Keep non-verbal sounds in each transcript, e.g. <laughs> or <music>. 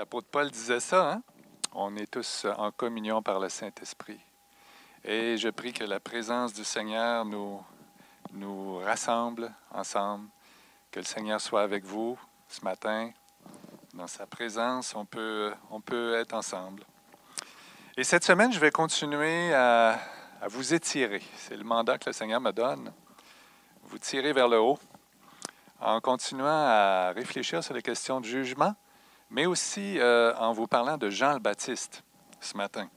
L'apôtre Paul disait ça, hein? On est tous en communion par le Saint-Esprit. Et je prie que la présence du Seigneur nous, nous rassemble ensemble, que le Seigneur soit avec vous ce matin. Dans sa présence, on peut, on peut être ensemble. Et cette semaine, je vais continuer à, à vous étirer. C'est le mandat que le Seigneur me donne. Vous tirer vers le haut en continuant à réfléchir sur les questions de jugement, mais aussi euh, en vous parlant de Jean le Baptiste ce matin.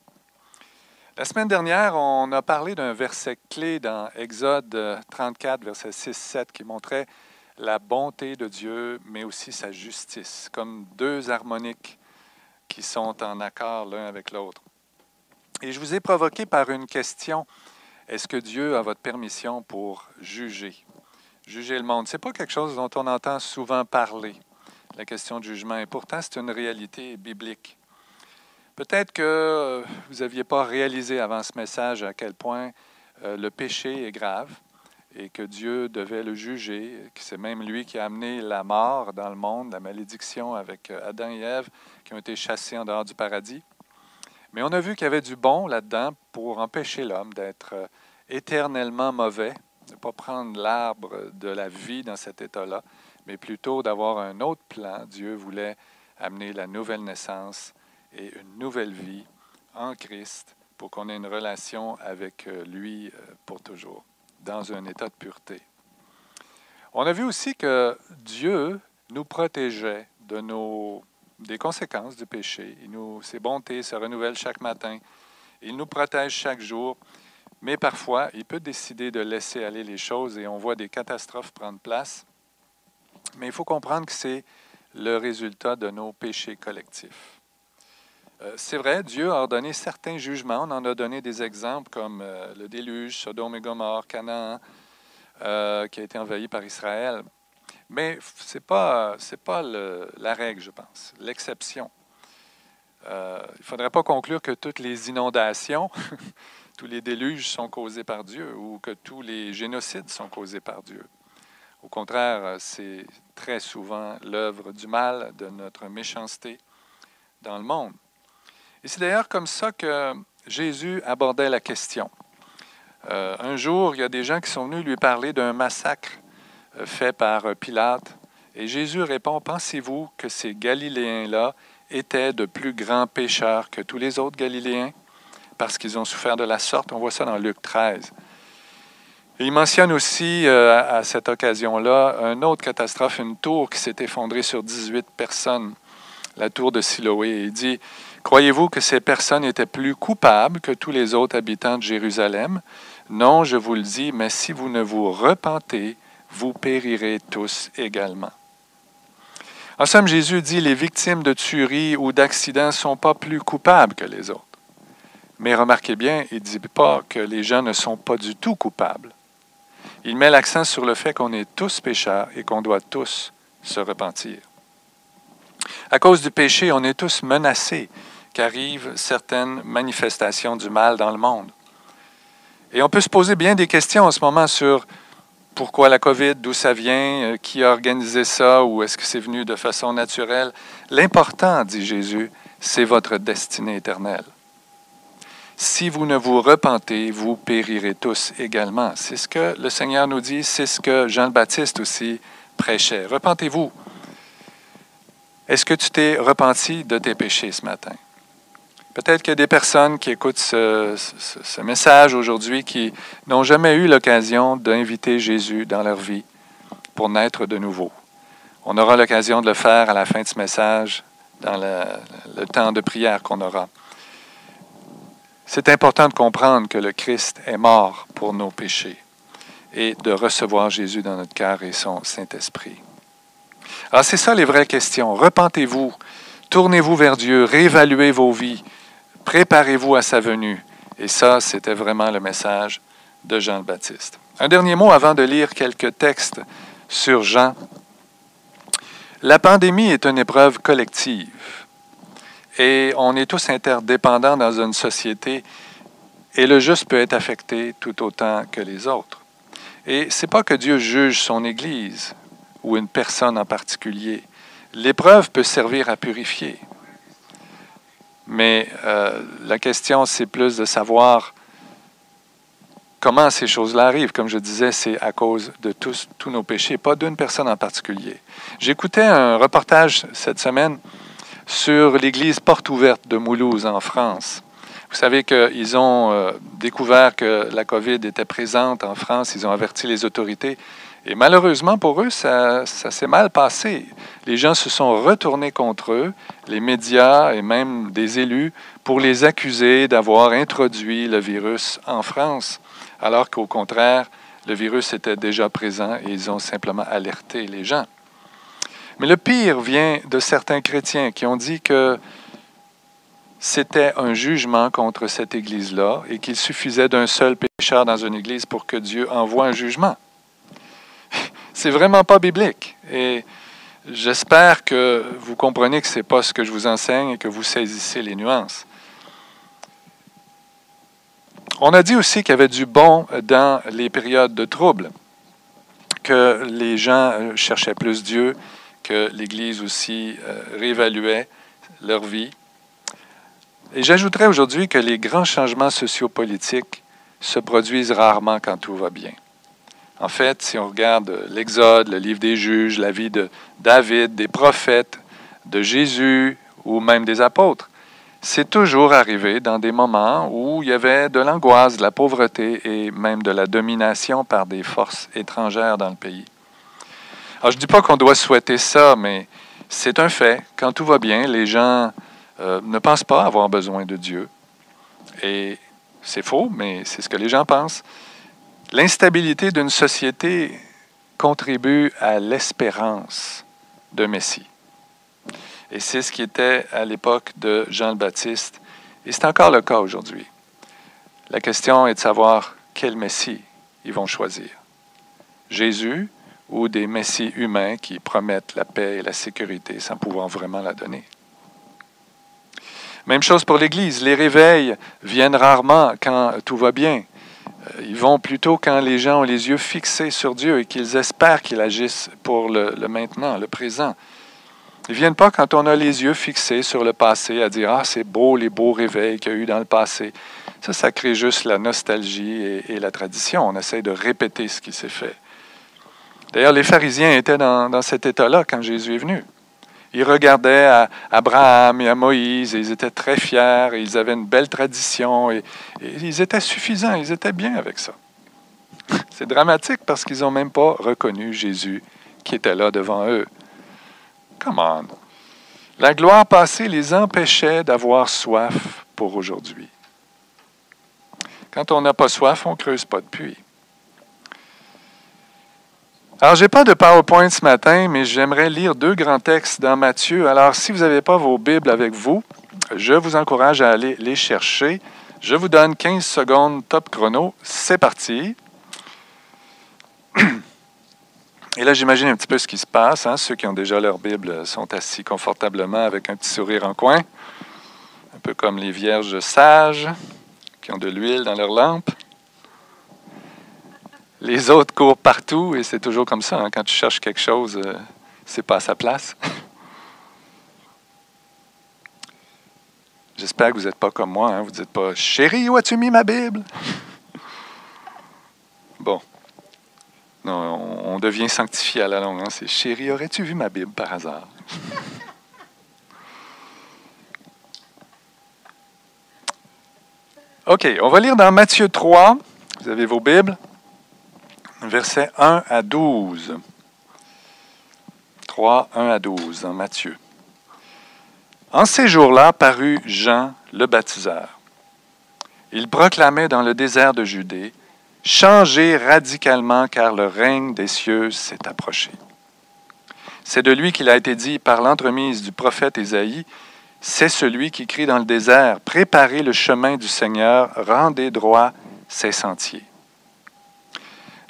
La semaine dernière, on a parlé d'un verset clé dans Exode 34, verset 6-7, qui montrait la bonté de Dieu, mais aussi sa justice, comme deux harmoniques qui sont en accord l'un avec l'autre. Et je vous ai provoqué par une question, est-ce que Dieu a votre permission pour juger? juger le monde. Ce n'est pas quelque chose dont on entend souvent parler, la question du jugement, et pourtant c'est une réalité biblique. Peut-être que euh, vous n'aviez pas réalisé avant ce message à quel point euh, le péché est grave et que Dieu devait le juger, que c'est même lui qui a amené la mort dans le monde, la malédiction avec euh, Adam et Ève qui ont été chassés en dehors du paradis. Mais on a vu qu'il y avait du bon là-dedans pour empêcher l'homme d'être éternellement mauvais ne pas prendre l'arbre de la vie dans cet état-là, mais plutôt d'avoir un autre plan. Dieu voulait amener la nouvelle naissance et une nouvelle vie en Christ pour qu'on ait une relation avec euh, lui euh, pour toujours, dans un état de pureté. On a vu aussi que Dieu nous protégeait de nos, des conséquences du péché. Ses bontés se renouvellent chaque matin. Il nous protège chaque jour. Mais parfois, il peut décider de laisser aller les choses et on voit des catastrophes prendre place. Mais il faut comprendre que c'est le résultat de nos péchés collectifs. Euh, c'est vrai, Dieu a ordonné certains jugements. On en a donné des exemples comme euh, le déluge, Sodome et Gomorre, Canaan, euh, qui a été envahi par Israël. Mais ce n'est pas, pas la règle, je pense, l'exception. il ne faudrait pas conclure que toutes les inondations <laughs> tous les déluges sont causés par Dieu ou que tous les génocides sont causés par Dieu. Au contraire, c'est très souvent l'œuvre du mal, de notre méchanceté dans le monde. Et c'est d'ailleurs comme ça que Jésus abordait la question. Euh, un jour, il y a des gens qui sont venus lui parler d'un massacre euh, fait par euh, Pilate. Et Jésus répond, pensez-vous que ces Galiléens-là étaient de plus grands pécheurs que tous les autres Galiléens? Parce qu'ils ont souffert de la sorte. On voit ça dans Luc 13. Il mentionne aussi euh, à cette occasion-là une autre catastrophe, une tour qui s'est effondrée sur 18 personnes, la tour de Siloé. il dit, Croyez-vous que ces personnes étaient plus coupables que tous les autres habitants de Jérusalem? Non, je vous le dis, mais si vous ne vous repentez, vous périrez tous également. En somme, Jésus dit, les victimes de tuerie ou d'accidents ne sont pas plus coupables que les autres. Mais remarquez bien, il ne dit pas que les gens ne sont pas du tout coupables. Il met l'accent sur le fait qu'on est tous pécheurs et qu'on doit tous se repentir. À cause du péché, on est tous menacés qu'arrivent certaines manifestations du mal dans le monde. Et on peut se poser bien des questions en ce moment sur pourquoi la COVID, d'où ça vient, euh, qui a organisé ça, ou est-ce que c'est venu de façon naturelle. L'important, dit Jésus, c'est votre destinée éternelle. Si vous ne vous repentez, vous périrez tous également. C'est ce que le Seigneur nous dit, c'est ce que Jean le Baptiste aussi prêchait. Repentez-vous. Est-ce que tu t'es repenti de tes péchés ce matin? Peut-être qu'il y a des personnes qui écoutent ce, message aujourd'hui qui n'ont jamais eu l'occasion d'inviter Jésus dans leur vie pour naître de nouveau. On aura l'occasion de le faire à la fin de ce message, dans le temps de prière qu'on aura. C'est important de comprendre que le Christ est mort pour nos péchés et de recevoir Jésus dans notre cœur et son Saint-Esprit. Alors c'est ça les vraies questions. Repentez-vous. Tournez-vous vers Dieu, réévaluez vos vies, préparez-vous à sa venue. Et ça, c'était vraiment le message de Jean le Baptiste. Un dernier mot avant de lire quelques textes sur Jean. La pandémie est une épreuve collective et on est tous interdépendants dans une société et le juste peut être affecté tout autant que les autres. Et c'est pas que Dieu juge son Église ou une personne en particulier. L'épreuve peut servir à purifier. Mais euh, la question, c'est plus de savoir comment ces choses-là arrivent. Comme je disais, c'est à cause de tous, tous nos péchés, pas d'une personne en particulier. J'écoutais un reportage cette semaine sur l'église Porte Ouverte de Moulouse en France. Vous savez qu'ils ont euh, découvert que la COVID était présente en France, ils ont averti les autorités. Et malheureusement pour eux, ça, ça s'est mal passé. Les gens se sont retournés contre eux, les médias et même des élus, pour les accuser d'avoir introduit le virus en France, alors qu'au contraire, le virus était déjà présent et ils ont simplement alerté les gens. Mais le pire vient de certains chrétiens qui ont dit que c'était un jugement contre cette Église-là et qu'il suffisait d'un seul pécheur dans une Église pour que Dieu envoie un jugement. <laughs> C'est vraiment pas biblique. Et j'espère que vous comprenez que ce n'est pas ce que je vous enseigne et que vous saisissez les nuances. On a dit aussi qu'il y avait du bon dans les périodes de trouble, que les gens cherchaient plus Dieu, que l'Église aussi euh, réévaluait leur vie. Et j'ajouterais aujourd'hui que les grands changements sociopolitiques se produisent rarement quand tout va bien. En fait, si on regarde l'Exode, le livre des juges, la vie de David, des prophètes, de Jésus ou même des apôtres, c'est toujours arrivé dans des moments où il y avait de l'angoisse, de la pauvreté et même de la domination par des forces étrangères dans le pays. Alors, je ne dis pas qu'on doit souhaiter ça, mais c'est un fait. Quand tout va bien, les gens euh, ne pensent pas avoir besoin de Dieu. Et c'est faux, mais c'est ce que les gens pensent. L'instabilité d'une société contribue à l'espérance d'un Messie. Et c'est ce qui était à l'époque de Jean le Baptiste. Et c'est encore le cas aujourd'hui. La question est de savoir quel Messie ils vont choisir. Jésus ou des messies humains qui promettent la paix et la sécurité sans pouvoir vraiment la donner. Même chose pour l'Église. Les réveils viennent rarement quand tout va bien. Euh, ils vont plutôt quand les gens ont les yeux fixés sur Dieu et qu'ils espèrent qu'il agisse pour le, maintenant, le présent. Ils ne viennent pas quand on a les yeux fixés sur le passé à dire Ah, c'est beau les beaux réveils qu'il y a eu dans le passé. Ça, ça crée juste la nostalgie et, et la tradition. On essaie de répéter ce qui s'est fait. D'ailleurs, les pharisiens étaient dans, cet état-là quand Jésus est venu. Ils regardaient à Abraham et à Moïse et ils étaient très fiers ils avaient une belle tradition et, ils étaient suffisants, ils étaient bien avec ça. C'est dramatique parce qu'ils n'ont même pas reconnu Jésus qui était là devant eux. Comment? La gloire passée les empêchait d'avoir soif pour aujourd'hui. Quand on n'a pas soif, on ne creuse pas de puits. Alors, je n'ai pas de PowerPoint ce matin, mais j'aimerais lire deux grands textes dans Matthieu. Alors, si vous n'avez pas vos Bibles avec vous, je vous encourage à aller les chercher. Je vous donne 15 secondes top chrono. C'est parti. <clears throat> Et là, j'imagine un petit peu ce qui se passe. Hein. Ceux qui ont déjà leur Bible sont assis confortablement avec un petit sourire en coin, un peu comme les vierges sages qui ont de l'huile dans leur lampe. Les autres courent partout et c'est toujours comme ça. Hein. Quand tu cherches quelque chose, euh, c'est pas à sa place. <laughs> J'espère que vous n'êtes pas comme moi. Hein. Vous ne dites pas Chérie, où as-tu mis ma Bible? <laughs> Bon. Non, on, devient sanctifié à la longue. Hein. C'est Chérie, aurais-tu vu ma Bible par hasard? <laughs> OK, on va lire dans Matthieu 3. Vous avez vos Bibles? Versets 1 à 12. 3, 1 à 12 dans Matthieu. En ces jours-là parut Jean le baptiseur. Il proclamait dans le désert de Judée, Changez radicalement car le règne des cieux s'est approché. C'est de lui qu'il a été dit par l'entremise du prophète Ésaïe, c'est celui qui crie dans le désert, Préparez le chemin du Seigneur, rendez droit ses sentiers.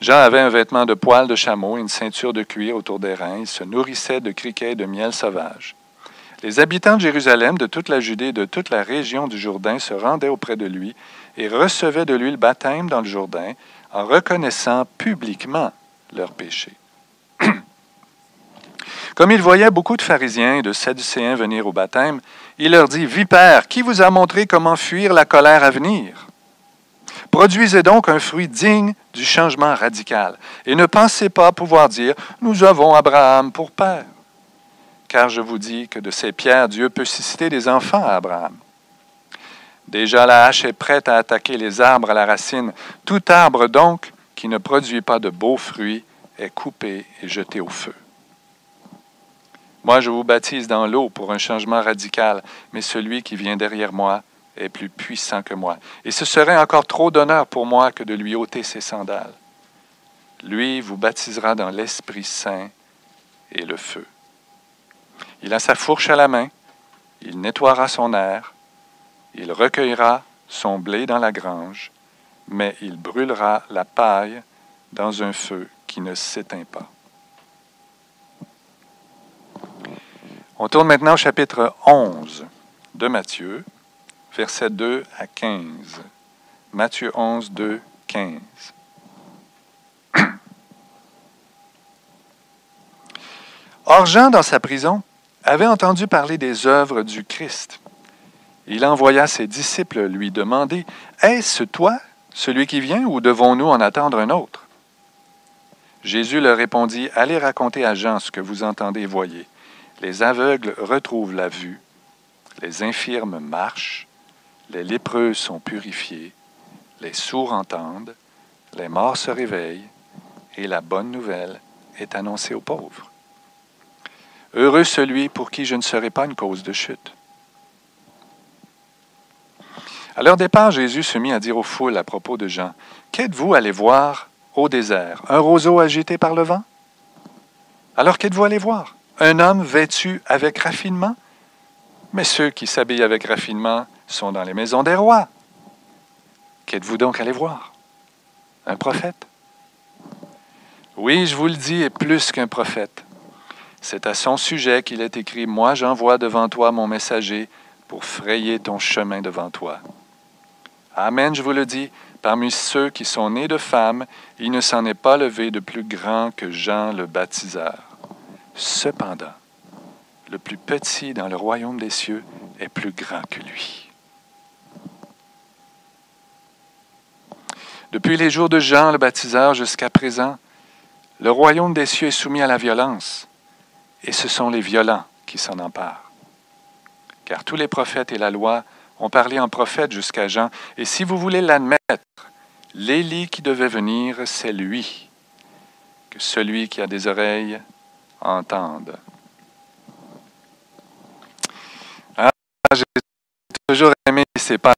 Jean avait un vêtement de poil de chameau une ceinture de cuir autour des reins. Il se nourrissait de criquets et de miel sauvage. Les habitants de Jérusalem, de toute la Judée et de toute la région du Jourdain se rendaient auprès de lui et recevaient de lui le baptême dans le Jourdain en reconnaissant publiquement leurs péchés. <clears throat> Comme il voyait beaucoup de pharisiens et de sadducéens venir au baptême, il leur dit, Vipère, qui vous a montré comment fuir la colère à venir? Produisez donc un fruit digne du changement radical, et ne pensez pas pouvoir dire, Nous avons Abraham pour père. Car je vous dis que de ces pierres, Dieu peut susciter des enfants à Abraham. Déjà la hache est prête à attaquer les arbres à la racine. Tout arbre donc qui ne produit pas de beaux fruits est coupé et jeté au feu. Moi, je vous baptise dans l'eau pour un changement radical, mais celui qui vient derrière moi est plus puissant que moi. Et ce serait encore trop d'honneur pour moi que de lui ôter ses sandales. Lui vous baptisera dans l'Esprit Saint et le feu. Il a sa fourche à la main, il nettoiera son air, il recueillera son blé dans la grange, mais il brûlera la paille dans un feu qui ne s'éteint pas. On tourne maintenant au chapitre 11 de Matthieu, versets 2 à 15. Matthieu 11, 2, 15. Or Jean, dans sa prison, avait entendu parler des œuvres du Christ. Il envoya ses disciples lui demander, Est-ce toi, celui qui vient, ou devons-nous en attendre un autre Jésus leur répondit, Allez raconter à Jean ce que vous entendez et voyez. Les aveugles retrouvent la vue, les infirmes marchent, les lépreux sont purifiés, les sourds entendent, les morts se réveillent, et la bonne nouvelle est annoncée aux pauvres. Heureux celui pour qui je ne serai pas une cause de chute. À leur départ, Jésus se mit à dire aux foules à propos de Jean, Qu'êtes-vous allé voir au désert Un roseau agité par le vent? Alors qu'êtes-vous allé voir un homme vêtu avec raffinement? Mais ceux qui s'habillent avec raffinement sont dans les maisons des rois. Qu'êtes-vous donc allé voir? Un prophète? Oui, je vous le dis, et plus qu'un prophète. C'est à son sujet qu'il est écrit, Moi j'envoie devant toi mon messager pour frayer ton chemin devant toi. Amen, je vous le dis, parmi ceux qui sont nés de femmes, il ne s'en est pas levé de plus grand que Jean le baptiseur. Cependant, le plus petit dans le royaume des cieux est plus grand que lui. Depuis les jours de Jean le baptiseur jusqu'à présent, le royaume des cieux est soumis à la violence, et ce sont les violents qui s'en emparent. Car tous les prophètes et la loi ont parlé en prophète jusqu'à Jean, et si vous voulez l'admettre, l'Élie qui devait venir, c'est lui. Que celui qui a des oreilles entendent. Ah, j'ai toujours aimé ces pas.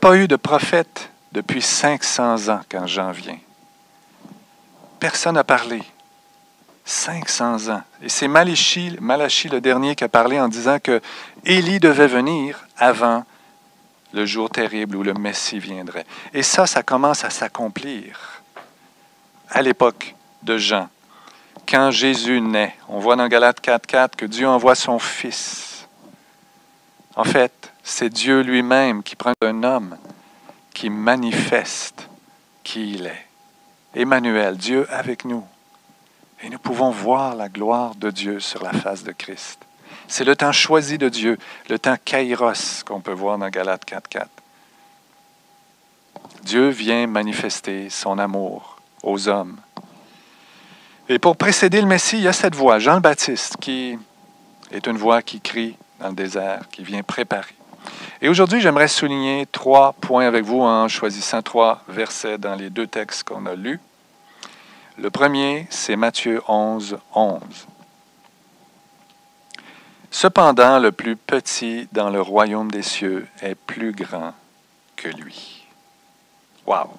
Pas eu de prophète depuis 500 ans quand Jean vient. Personne n'a parlé. 500 ans. Et c'est Malachi, Malachi le dernier qui a parlé en disant que Élie devait venir avant le jour terrible où le Messie viendrait. Et ça, ça commence à s'accomplir à l'époque de Jean. Quand Jésus naît, on voit dans Galates 4.4 que Dieu envoie son Fils. En fait, c'est Dieu lui-même qui prend un homme, qui manifeste qui il est. Emmanuel, Dieu avec nous. Et nous pouvons voir la gloire de Dieu sur la face de Christ. C'est le temps choisi de Dieu, le temps kairos qu'on peut voir dans Galates 4.4. Dieu vient manifester son amour aux hommes. Et pour précéder le Messie, il y a cette voix, Jean le Baptiste, qui est une voix qui crie dans le désert, qui vient préparer. Et aujourd'hui, j'aimerais souligner trois points avec vous en choisissant trois versets dans les deux textes qu'on a lus. Le premier, c'est Matthieu 11, 11. Cependant, le plus petit dans le royaume des cieux est plus grand que lui. Wow!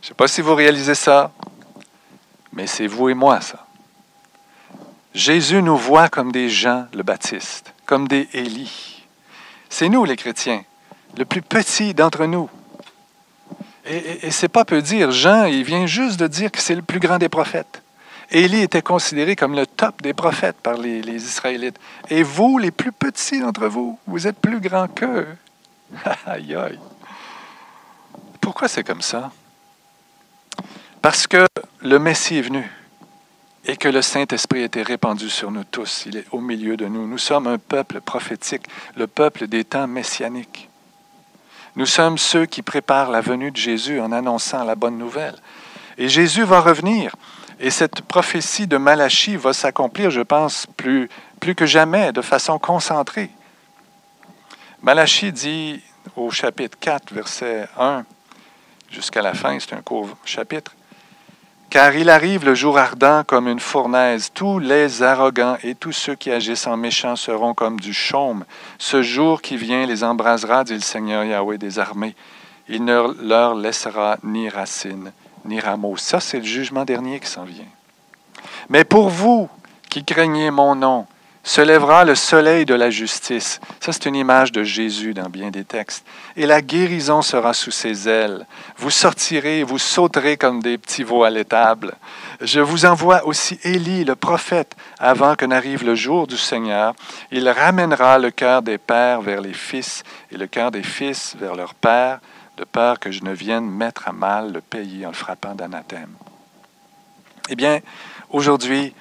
Je ne sais pas si vous réalisez ça, mais c'est vous et moi, ça. Jésus nous voit comme des Jean le Baptiste, comme des Élie. C'est nous, les chrétiens, le plus petit d'entre nous. Et, et, c'est pas peu dire. Jean, il vient juste de dire que c'est le plus grand des prophètes. Élie était considéré comme le top des prophètes par les, les Israélites. Et vous, les plus petits d'entre vous, vous êtes plus grands qu'eux. <laughs> aïe, aïe. Pourquoi c'est comme ça? Parce que le Messie est venu et que le Saint-Esprit été répandu sur nous tous. Il est au milieu de nous. Nous sommes un peuple prophétique, le peuple des temps messianiques. Nous sommes ceux qui préparent la venue de Jésus en annonçant la bonne nouvelle. Et Jésus va revenir. Et cette prophétie de Malachie va s'accomplir, je pense, plus, plus que jamais, de façon concentrée. Malachie dit au chapitre 4, verset 1 jusqu'à la fin, c'est un court chapitre, car il arrive le jour ardent comme une fournaise. Tous les arrogants et tous ceux qui agissent en méchant seront comme du chaume. Ce jour qui vient les embrasera, dit le Seigneur Yahweh des armées. Il ne leur laissera ni racine, ni rameau. Ça, c'est le jugement dernier qui s'en vient. Mais pour vous qui craignez mon nom, se lèvera le soleil de la justice. Ça, c'est une image de Jésus dans bien des textes. Et la guérison sera sous ses ailes. Vous sortirez, vous sauterez comme des petits veaux à l'étable. Je vous envoie aussi Élie, le prophète, avant que n'arrive le jour du Seigneur. Il ramènera le cœur des pères vers les fils et le cœur des fils vers leurs pères, de peur que je ne vienne mettre à mal le pays en le frappant d'anathème. Eh bien, aujourd'hui,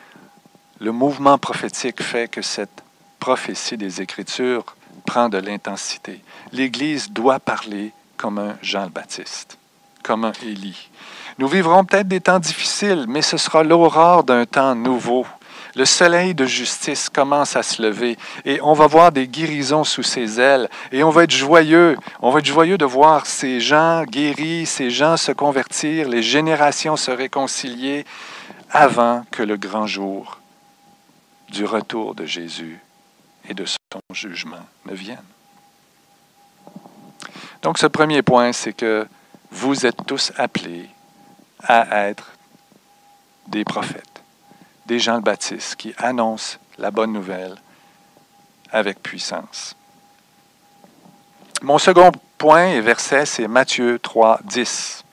le mouvement prophétique fait que cette prophétie des Écritures prend de l'intensité. L'Église doit parler comme un Jean le Baptiste, comme un Élie. Nous vivrons peut-être des temps difficiles, mais ce sera l'aurore d'un temps nouveau. Le soleil de justice commence à se lever et on va voir des guérisons sous ses ailes et on va être joyeux. On va être joyeux de voir ces gens guéris, ces gens se convertir, les générations se réconcilier avant que le grand jour du retour de Jésus et de son jugement ne vienne. Donc ce premier point, c'est que vous êtes tous appelés à être des prophètes, des gens le baptiste qui annoncent la bonne nouvelle avec puissance. Mon second point et verset, c'est Matthieu 3, 10.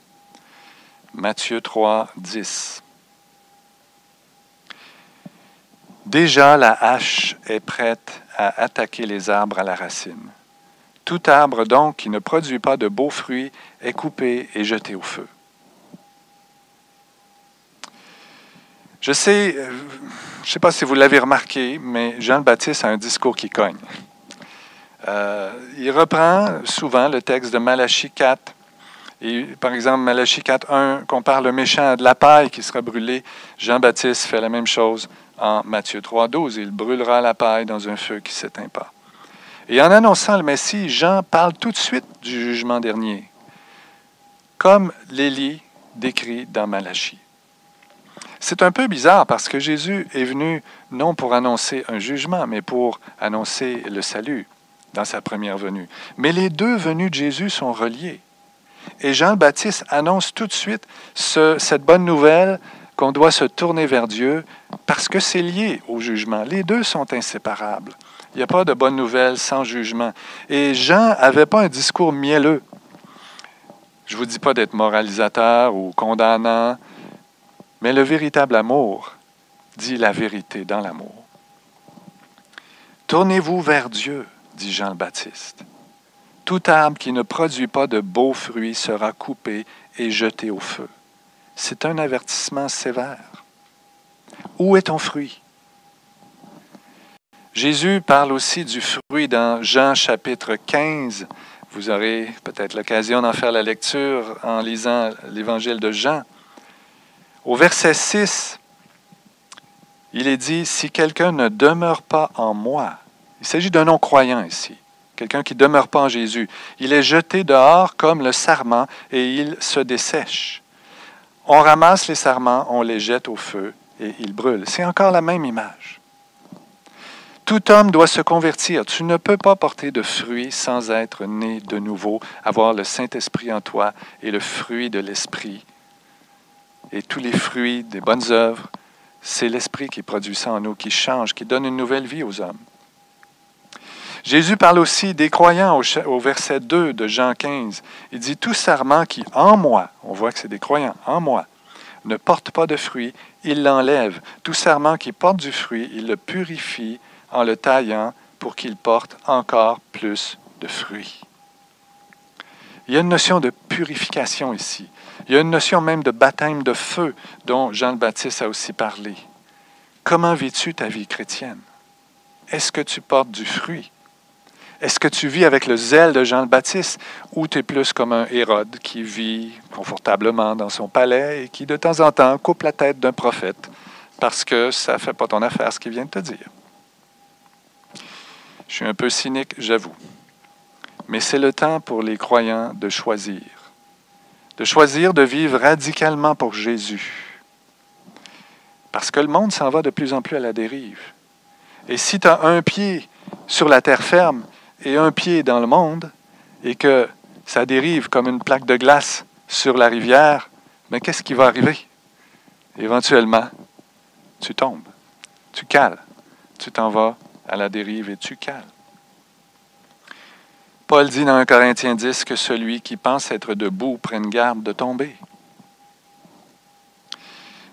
Matthieu 3, 10. Déjà la hache est prête à attaquer les arbres à la racine. Tout arbre donc qui ne produit pas de beaux fruits est coupé et jeté au feu. Je sais, euh, je ne sais pas si vous l'avez remarqué, mais Jean le Baptiste a un discours qui cogne. Euh, il reprend souvent le texte de Malachie 4. Et, par exemple, Malachie 4, 1 compare le méchant à de la paille qui sera brûlée. Jean-Baptiste fait la même chose en Matthieu 3, 12. Il brûlera la paille dans un feu qui s'éteint pas. Et en annonçant le Messie, Jean parle tout de suite du jugement dernier, comme l'Élie décrit dans Malachie. C'est un peu bizarre parce que Jésus est venu non pour annoncer un jugement, mais pour annoncer le salut dans sa première venue. Mais les deux venues de Jésus sont reliées. Et Jean le Baptiste annonce tout de suite cette bonne nouvelle qu'on doit se tourner vers Dieu parce que c'est lié au jugement. Les deux sont inséparables. Il n'y a pas de bonne nouvelle sans jugement. Et Jean n'avait pas un discours mielleux. Je ne vous dis pas d'être moralisateur ou condamnant, mais le véritable amour dit la vérité dans l'amour. Tournez-vous vers Dieu, dit Jean le Baptiste. Tout arbre qui ne produit pas de beaux fruits sera coupé et jeté au feu c'est un avertissement sévère. Où est ton fruit? Jésus parle aussi du fruit dans Jean chapitre 15. Vous aurez peut-être l'occasion d'en faire la lecture en lisant l'évangile de Jean. Au verset 6, il est dit, si quelqu'un ne demeure pas en moi, il s'agit d'un non-croyant ici, quelqu'un qui ne demeure pas en Jésus, il est jeté dehors comme le sarment et il se dessèche. On ramasse les sarments, on les jette au feu et ils brûlent. C'est encore la même image. Tout homme doit se convertir. Tu ne peux pas porter de fruits sans être né de nouveau, avoir le Saint-Esprit en toi et le fruit de l'Esprit. Et tous les fruits des bonnes œuvres, c'est l'Esprit qui produit ça en nous, qui change, qui donne une nouvelle vie aux hommes. Jésus parle aussi des croyants au, verset 2 de Jean 15. Il dit, Tout serment qui en moi, on voit que c'est des croyants, en moi, ne porte pas de fruit, il l'enlève. Tout serment qui porte du fruit, il le purifie en le taillant pour qu'il porte encore plus de fruits. Il y a une notion de purification ici. Il y a une notion même de baptême de feu dont Jean le Baptiste a aussi parlé. Comment vis-tu ta vie chrétienne? Est-ce que tu portes du fruit? Est-ce que tu vis avec le zèle de Jean le Baptiste ou tu es plus comme un Hérode qui vit confortablement dans son palais et qui de temps en temps coupe la tête d'un prophète parce que ça ne fait pas ton affaire ce qu'il vient de te dire? Je suis un peu cynique, j'avoue. Mais c'est le temps pour les croyants de choisir. De choisir de vivre radicalement pour Jésus. Parce que le monde s'en va de plus en plus à la dérive. Et si tu as un pied sur la terre ferme et un pied dans le monde, et que ça dérive comme une plaque de glace sur la rivière, mais qu'est-ce qui va arriver? Éventuellement, tu tombes, tu cales, tu t'en vas à la dérive et tu cales. Paul dit dans 1 Corinthiens 10 que celui qui pense être debout prenne garde de tomber.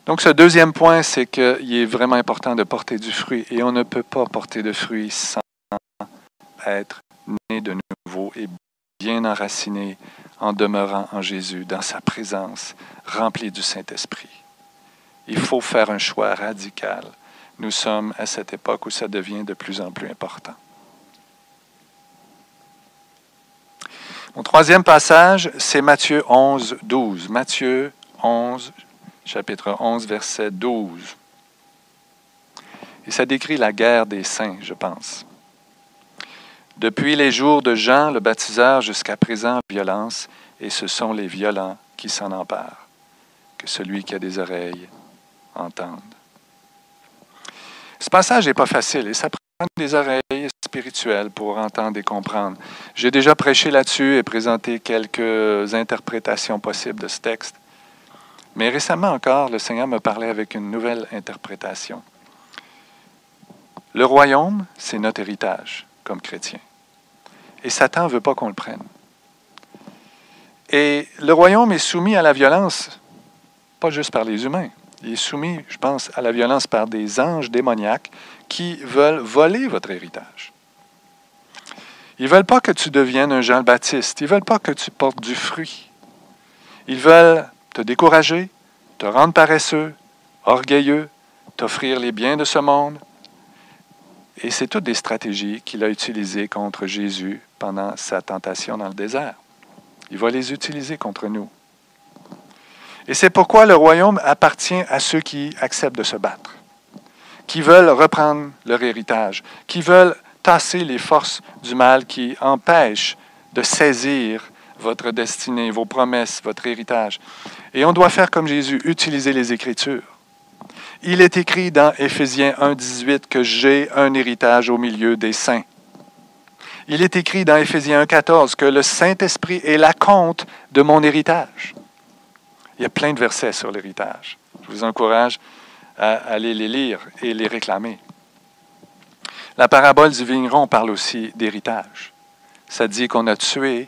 Donc ce deuxième point, c'est qu'il est vraiment important de porter du fruit et on ne peut pas porter de fruit sans être né de nouveau et bien enraciné en demeurant en Jésus, dans sa présence, rempli du Saint-Esprit. Il faut faire un choix radical. Nous sommes à cette époque où ça devient de plus en plus important. Mon troisième passage, c'est Matthieu 11, 12. Matthieu 11, chapitre 11, verset 12. Et ça décrit la guerre des saints, je pense. Depuis les jours de Jean le baptiseur jusqu'à présent, violence, et ce sont les violents qui s'en emparent. Que celui qui a des oreilles entende. Ce passage n'est pas facile et ça prend des oreilles spirituelles pour entendre et comprendre. J'ai déjà prêché là-dessus et présenté quelques interprétations possibles de ce texte. Mais récemment encore, le Seigneur me parlait avec une nouvelle interprétation. Le royaume, c'est notre héritage comme chrétien. Et Satan ne veut pas qu'on le prenne. Et le royaume est soumis à la violence, pas juste par les humains. Il est soumis, je pense, à la violence par des anges démoniaques qui veulent voler votre héritage. Ils ne veulent pas que tu deviennes un Jean-Baptiste. Ils ne veulent pas que tu portes du fruit. Ils veulent te décourager, te rendre paresseux, orgueilleux, t'offrir les biens de ce monde. Et c'est toutes des stratégies qu'il a utilisées contre Jésus pendant sa tentation dans le désert. Il va les utiliser contre nous. Et c'est pourquoi le royaume appartient à ceux qui acceptent de se battre, qui veulent reprendre leur héritage, qui veulent tasser les forces du mal qui empêchent de saisir votre destinée, vos promesses, votre héritage. Et on doit faire comme Jésus, utiliser les Écritures. Il est écrit dans Éphésiens 1.18 que j'ai un héritage au milieu des saints. Il est écrit dans Éphésiens 1.14 que le Saint-Esprit est la compte de mon héritage. Il y a plein de versets sur l'héritage. Je vous encourage à aller les lire et les réclamer. La parabole du vigneron parle aussi d'héritage. Ça dit qu'on a tué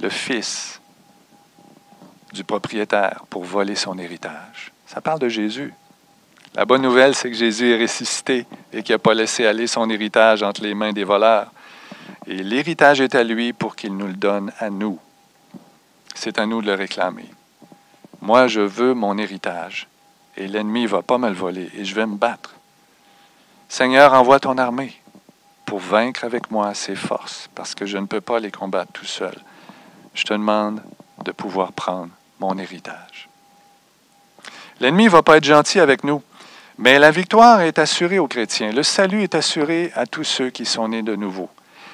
le fils du propriétaire pour voler son héritage. Ça parle de Jésus. La bonne nouvelle, c'est que Jésus est ressuscité et qu'il n'a pas laissé aller son héritage entre les mains des voleurs. Et l'héritage est à lui pour qu'il nous le donne à nous. C'est à nous de le réclamer. Moi, je veux mon héritage, et l'ennemi ne va pas me le voler, et je vais me battre. Seigneur, envoie ton armée pour vaincre avec moi ces forces, parce que je ne peux pas les combattre tout seul. Je te demande de pouvoir prendre mon héritage. L'ennemi ne va pas être gentil avec nous, mais la victoire est assurée aux chrétiens. Le salut est assuré à tous ceux qui sont nés de nouveau.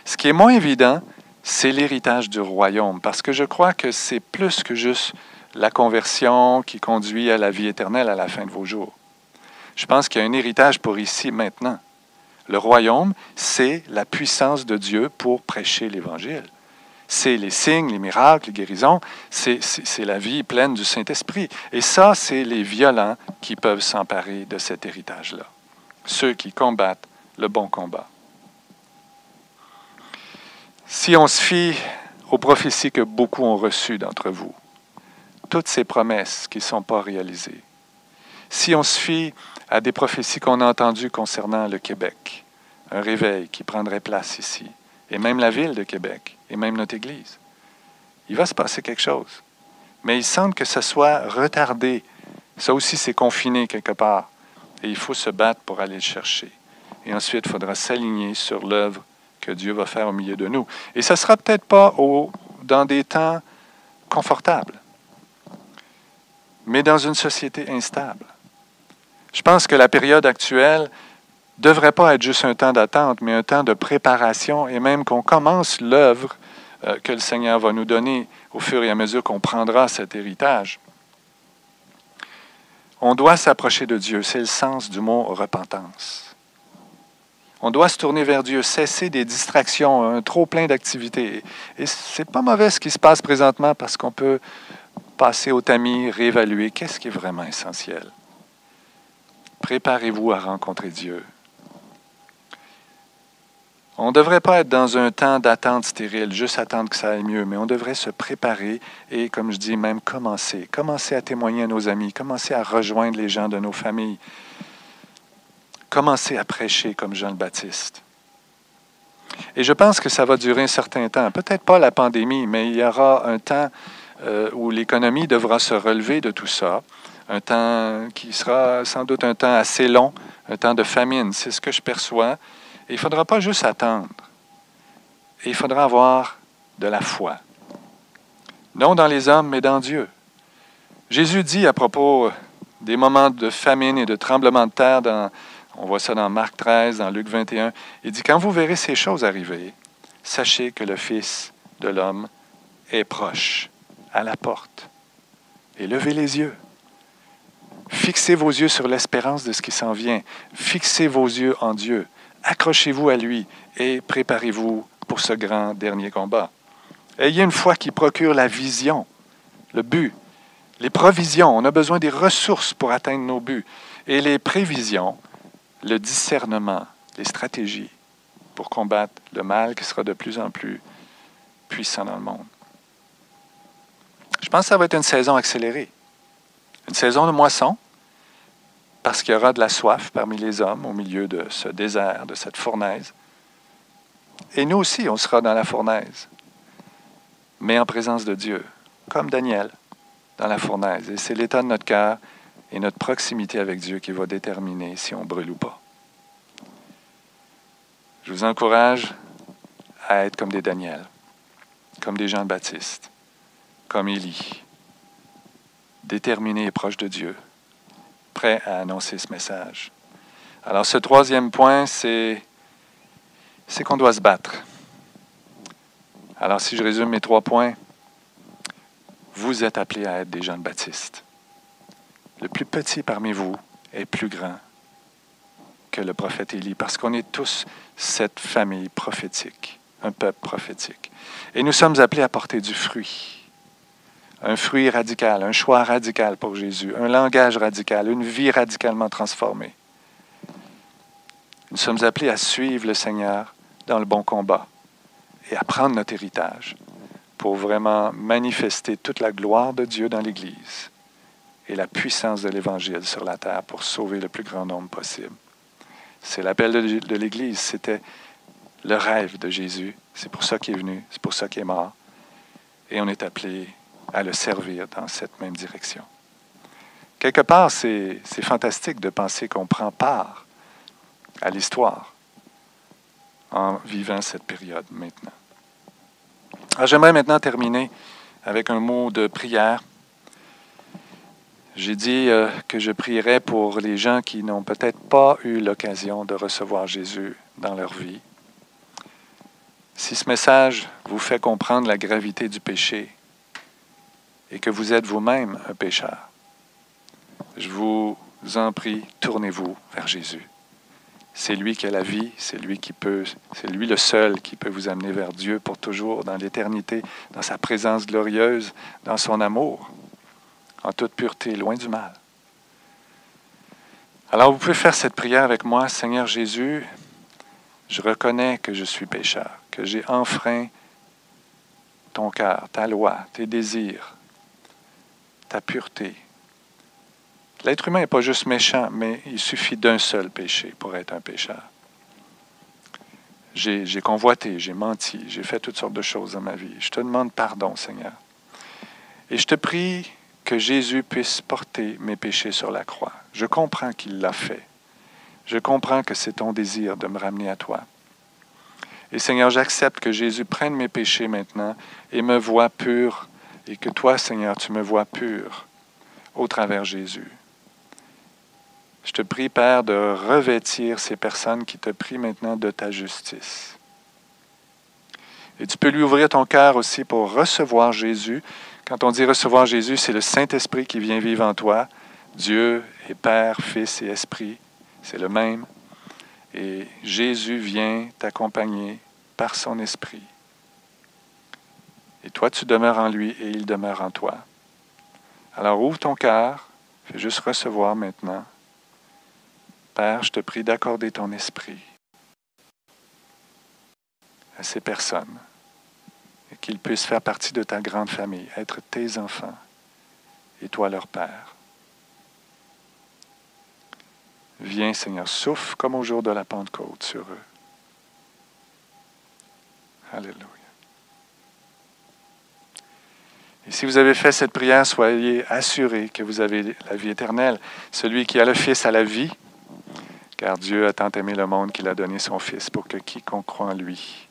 Ce qui est moins évident, c'est l'héritage du royaume, parce que je crois que c'est plus que juste la conversion qui conduit à la vie éternelle à la fin de vos jours. Je pense qu'il y a un héritage pour ici maintenant. Le royaume, c'est la puissance de Dieu pour prêcher l'Évangile. C'est les signes, les miracles, les guérisons, c'est la vie pleine du Saint-Esprit. Et ça, c'est les violents qui peuvent s'emparer de cet héritage-là. Ceux qui combattent le bon combat. Si on se fie aux prophéties que beaucoup ont reçues d'entre vous, toutes ces promesses qui ne sont pas réalisées, si on se fie à des prophéties qu'on a entendues concernant le Québec, un réveil qui prendrait place ici, et même la ville de Québec, et même notre Église, il va se passer quelque chose. Mais il semble que ce soit retardé. Ça aussi, c'est confiné quelque part. Et il faut se battre pour aller le chercher. Et ensuite, il faudra s'aligner sur l'œuvre que Dieu va faire au milieu de nous. Et ça ne sera peut-être pas dans des temps confortables, mais dans une société instable. Je pense que la période actuelle devrait pas être juste un temps d'attente, mais un temps de préparation et même qu'on commence l'œuvre euh, que le Seigneur va nous donner au fur et à mesure qu'on prendra cet héritage. On doit s'approcher de Dieu, c'est le sens du mot repentance. On doit se tourner vers Dieu, cesser des distractions, un trop plein d'activités. Et c'est pas mauvais ce qui se passe présentement parce qu'on peut passer au tamis, réévaluer qu'est-ce qui est vraiment essentiel. Préparez-vous à rencontrer Dieu. On ne devrait pas être dans un temps d'attente stérile, juste attendre que ça aille mieux, mais on devrait se préparer et, comme je dis, même commencer. Commencer à témoigner à nos amis, commencer à rejoindre les gens de nos familles, commencer à prêcher comme Jean le Baptiste. Et je pense que ça va durer un certain temps. Peut-être pas la pandémie, mais il y aura un temps euh, où l'économie devra se relever de tout ça. Un temps qui sera sans doute un temps assez long, un temps de famine. C'est ce que je perçois. Il ne faudra pas juste attendre. Il faudra avoir de la foi. Non dans les hommes, mais dans Dieu. Jésus dit à propos des moments de famine et de tremblement de terre on voit ça dans Marc 13, dans Luc 21. Il dit, quand vous verrez ces choses arriver, sachez que le Fils de l'homme est proche, à la porte. Et levez les yeux. Fixez vos yeux sur l'espérance de ce qui s'en vient. Fixez vos yeux en Dieu. Accrochez-vous à lui et préparez-vous pour ce grand dernier combat. Ayez une foi qui procure la vision, le but, les provisions. On a besoin des ressources pour atteindre nos buts. Et les prévisions, le discernement, les stratégies pour combattre le mal qui sera de plus en plus puissant dans le monde. Je pense que ça va être une saison accélérée, une saison de moisson, parce qu'il y aura de la soif parmi les hommes au milieu de ce désert, de cette fournaise. Et nous aussi, on sera dans la fournaise, mais en présence de Dieu, comme Daniel dans la fournaise. Et c'est l'état de notre cœur et notre proximité avec Dieu qui va déterminer si on brûle ou pas. Je vous encourage à être comme des Daniel, comme des Jean-Baptiste, comme Élie, déterminés et proches de Dieu, prêts à annoncer ce message. Alors ce troisième point, c'est, c'est qu'on doit se battre. Alors si je résume mes trois points, vous êtes appelés à être des Jean-Baptiste. Le plus petit parmi vous est plus grand que le prophète Élie, parce qu'on est tous cette famille prophétique, un peuple prophétique. Et nous sommes appelés à porter du fruit, un fruit radical, un choix radical pour Jésus, un langage radical, une vie radicalement transformée. Nous sommes appelés à suivre le Seigneur dans le bon combat et à prendre notre héritage pour vraiment manifester toute la gloire de Dieu dans l'Église et la puissance de l'Évangile sur la terre pour sauver le plus grand nombre possible. C'est l'appel de, l'Église, c'était le rêve de Jésus. C'est pour ça qu'il est venu, c'est pour ça qu'il est mort. Et on est appelé à le servir dans cette même direction. Quelque part, c'est fantastique de penser qu'on prend part à l'histoire en vivant cette période maintenant. J'aimerais maintenant terminer avec un mot de prière j'ai dit euh, que je prierais pour les gens qui n'ont peut-être pas eu l'occasion de recevoir Jésus dans leur vie. Si ce message vous fait comprendre la gravité du péché et que vous êtes vous-même un pécheur, je vous en prie, tournez-vous vers Jésus. C'est lui qui a la vie, c'est lui qui peut, c'est lui le seul qui peut vous amener vers Dieu pour toujours, dans l'éternité, dans sa présence glorieuse, dans son amour, en toute pureté, loin du mal. Alors vous pouvez faire cette prière avec moi, Seigneur Jésus, je reconnais que je suis pécheur, que j'ai enfreint ton cœur, ta loi, tes désirs, ta pureté. L'être humain n'est pas juste méchant, mais il suffit d'un seul péché pour être un pécheur. J'ai convoité, j'ai menti, j'ai fait toutes sortes de choses dans ma vie. Je te demande pardon, Seigneur. Et je te prie que Jésus puisse porter mes péchés sur la croix. Je comprends qu'il l'a fait. Je comprends que c'est ton désir de me ramener à toi. Et Seigneur, j'accepte que Jésus prenne mes péchés maintenant et me voie pur, et que toi, Seigneur, tu me vois pur au travers Jésus. Je te prie, Père, de revêtir ces personnes qui te prient maintenant de ta justice. Et tu peux lui ouvrir ton cœur aussi pour recevoir Jésus. Quand on dit recevoir Jésus, c'est le Saint-Esprit qui vient vivre en toi. Dieu est Père, Fils et Esprit. C'est le même. Et Jésus vient t'accompagner par son Esprit. Et toi, tu demeures en lui et il demeure en toi. Alors ouvre ton cœur, fais juste recevoir maintenant. Père, je te prie d'accorder ton esprit à ces personnes et qu'ils puissent faire partie de ta grande famille, être tes enfants et toi leur Père. Viens, Seigneur, souffle comme au jour de la Pentecôte sur eux. Alléluia. Et si vous avez fait cette prière, soyez assurés que vous avez la vie éternelle. Celui qui a le Fils a la vie, car Dieu a tant aimé le monde qu'il a donné son Fils pour que quiconque croit en lui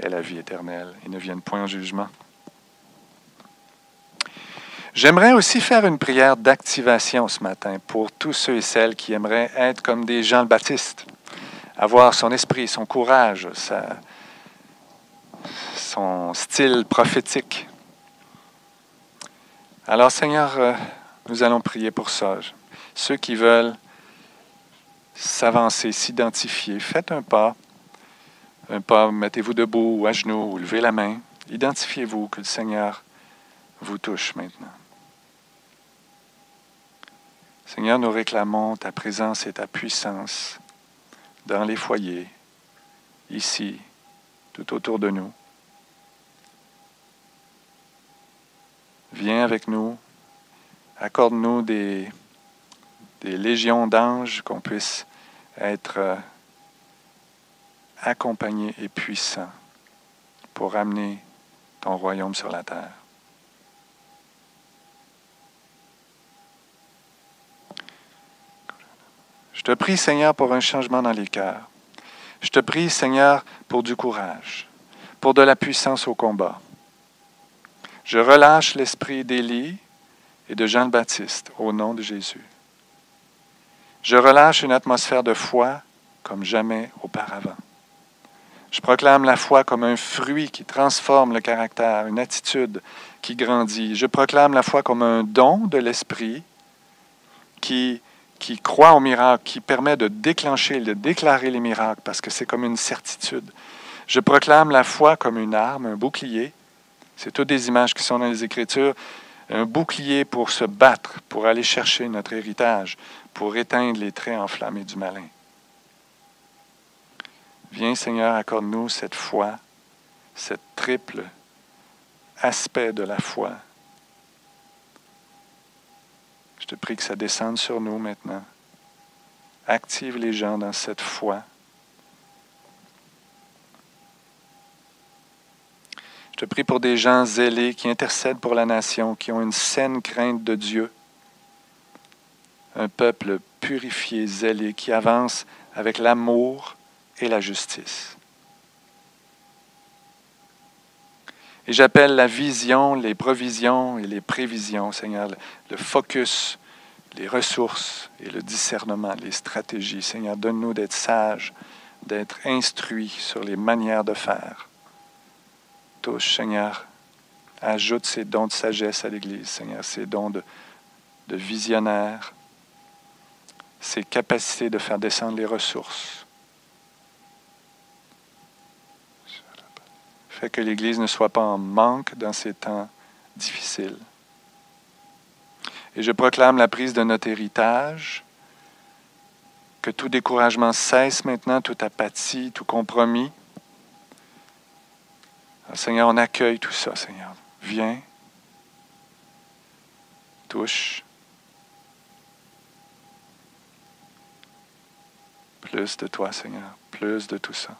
ait la vie éternelle et ne vienne point en jugement. J'aimerais aussi faire une prière d'activation ce matin pour tous ceux et celles qui aimeraient être comme des Jean le Baptiste, avoir son esprit, son courage, son style prophétique. Alors Seigneur, euh, nous allons prier pour ça. Ceux qui veulent s'avancer, s'identifier, faites un pas, un pas, mettez-vous debout ou à genoux ou levez la main. Identifiez-vous que le Seigneur vous touche maintenant. Seigneur, nous réclamons ta présence et ta puissance dans les foyers, ici, tout autour de nous. Viens avec nous, accorde-nous des, légions d'anges, qu'on puisse être euh, accompagnés et puissants pour amener ton royaume sur la terre. Je te prie, Seigneur, pour un changement dans les cœurs. Je te prie, Seigneur, pour du courage, pour de la puissance au combat. Je relâche l'esprit d'Élie et de Jean le Baptiste au nom de Jésus. Je relâche une atmosphère de foi comme jamais auparavant. Je proclame la foi comme un fruit qui transforme le caractère, une attitude qui grandit. Je proclame la foi comme un don de l'Esprit qui qui croit au miracle, qui permet de déclencher, de déclarer les miracles, parce que c'est comme une certitude. Je proclame la foi comme une arme, un bouclier. C'est toutes des images qui sont dans les Écritures. Un bouclier pour se battre, pour aller chercher notre héritage, pour éteindre les traits enflammés du malin. Viens Seigneur, accorde-nous cette foi, cette triple aspect de la foi je te prie que ça descende sur nous maintenant. Active les gens dans cette foi. Je prie pour des gens zélés qui intercèdent pour la nation, qui ont une saine crainte de Dieu. Un peuple purifié, zélé, qui avance avec l'amour et la justice. Et j'appelle la vision, les provisions et les prévisions, Seigneur, le focus, les ressources et le discernement, les stratégies. Seigneur, donne-nous d'être sages, d'être instruits sur les manières de faire touche, Seigneur. Ajoute ces dons de sagesse à l'Église, Seigneur, ces dons de, de visionnaire, ces capacités de faire descendre les ressources. Fait que l'Église ne soit pas en manque dans ces temps difficiles. Et je proclame la prise de notre héritage, que tout découragement cesse maintenant, toute apathie, tout compromis. Seigneur, on accueille tout ça, Seigneur. Viens, touche. Plus de toi, Seigneur, plus de tout ça.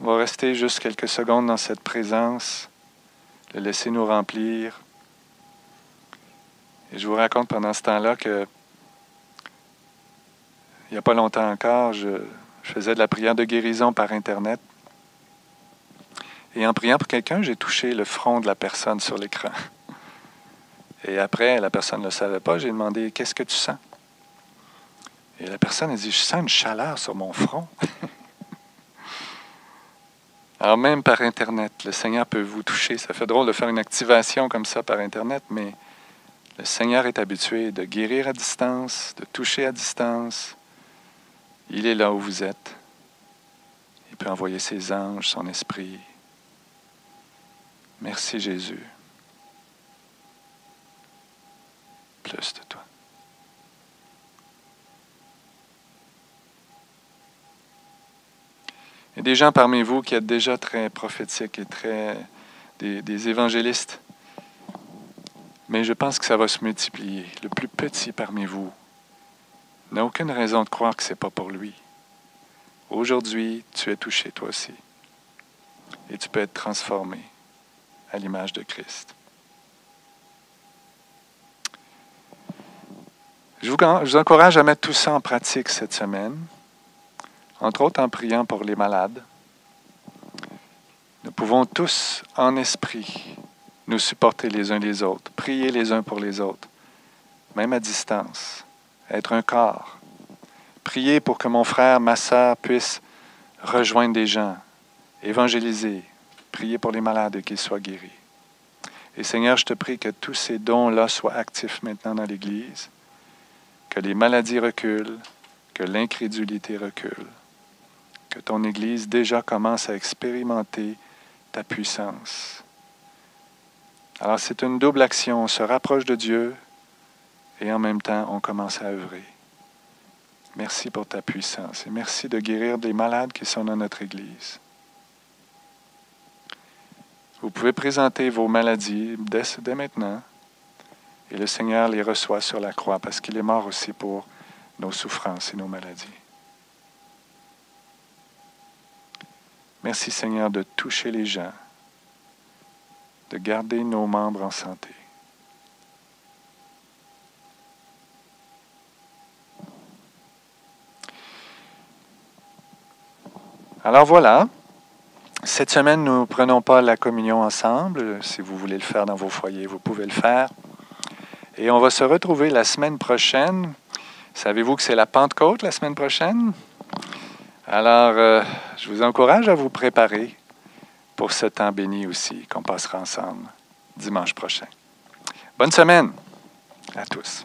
On va rester juste quelques secondes dans cette présence, le laisser nous remplir. Et je vous raconte pendant ce temps-là que il n'y a pas longtemps encore, je, je faisais de la prière de guérison par Internet. Et en priant pour quelqu'un, j'ai touché le front de la personne sur l'écran. Et après, la personne ne le savait pas, j'ai demandé Qu'est-ce que tu sens Et la personne a dit Je sens une chaleur sur mon front. <laughs> Alors, même par Internet, le Seigneur peut vous toucher. Ça fait drôle de faire une activation comme ça par Internet, mais le Seigneur est habitué de guérir à distance, de toucher à distance. Il est là où vous êtes. Il peut envoyer ses anges, son esprit. Merci Jésus. Plus de toi. Il y a des gens parmi vous qui êtes déjà très prophétiques et très des, des évangélistes. Mais je pense que ça va se multiplier. Le plus petit parmi vous n'a aucune raison de croire que ce n'est pas pour lui. Aujourd'hui, tu es touché toi aussi. Et tu peux être transformé à l'image de Christ. Je vous, je vous encourage à mettre tout ça en pratique cette semaine entre autres en priant pour les malades. Nous pouvons tous, en esprit, nous supporter les uns les autres, prier les uns pour les autres, même à distance, être un corps. Prier pour que mon frère, ma soeur puissent rejoindre des gens, évangéliser, prier pour les malades et qu'ils soient guéris. Et Seigneur, je te prie que tous ces dons-là soient actifs maintenant dans l'Église, que les maladies reculent, que l'incrédulité recule que ton Église déjà commence à expérimenter ta puissance. Alors c'est une double action. On se rapproche de Dieu et en même temps on commence à œuvrer. Merci pour ta puissance et merci de guérir des malades qui sont dans notre Église. Vous pouvez présenter vos maladies dès, dès maintenant et le Seigneur les reçoit sur la croix parce qu'il est mort aussi pour nos souffrances et nos maladies. Merci Seigneur de toucher les gens, de garder nos membres en santé. Alors voilà, cette semaine, nous ne prenons pas la communion ensemble. Si vous voulez le faire dans vos foyers, vous pouvez le faire. Et on va se retrouver la semaine prochaine. Savez-vous que c'est la Pentecôte la semaine prochaine? Alors, euh, je vous encourage à vous préparer pour ce temps béni aussi qu'on passera ensemble dimanche prochain. Bonne semaine à tous.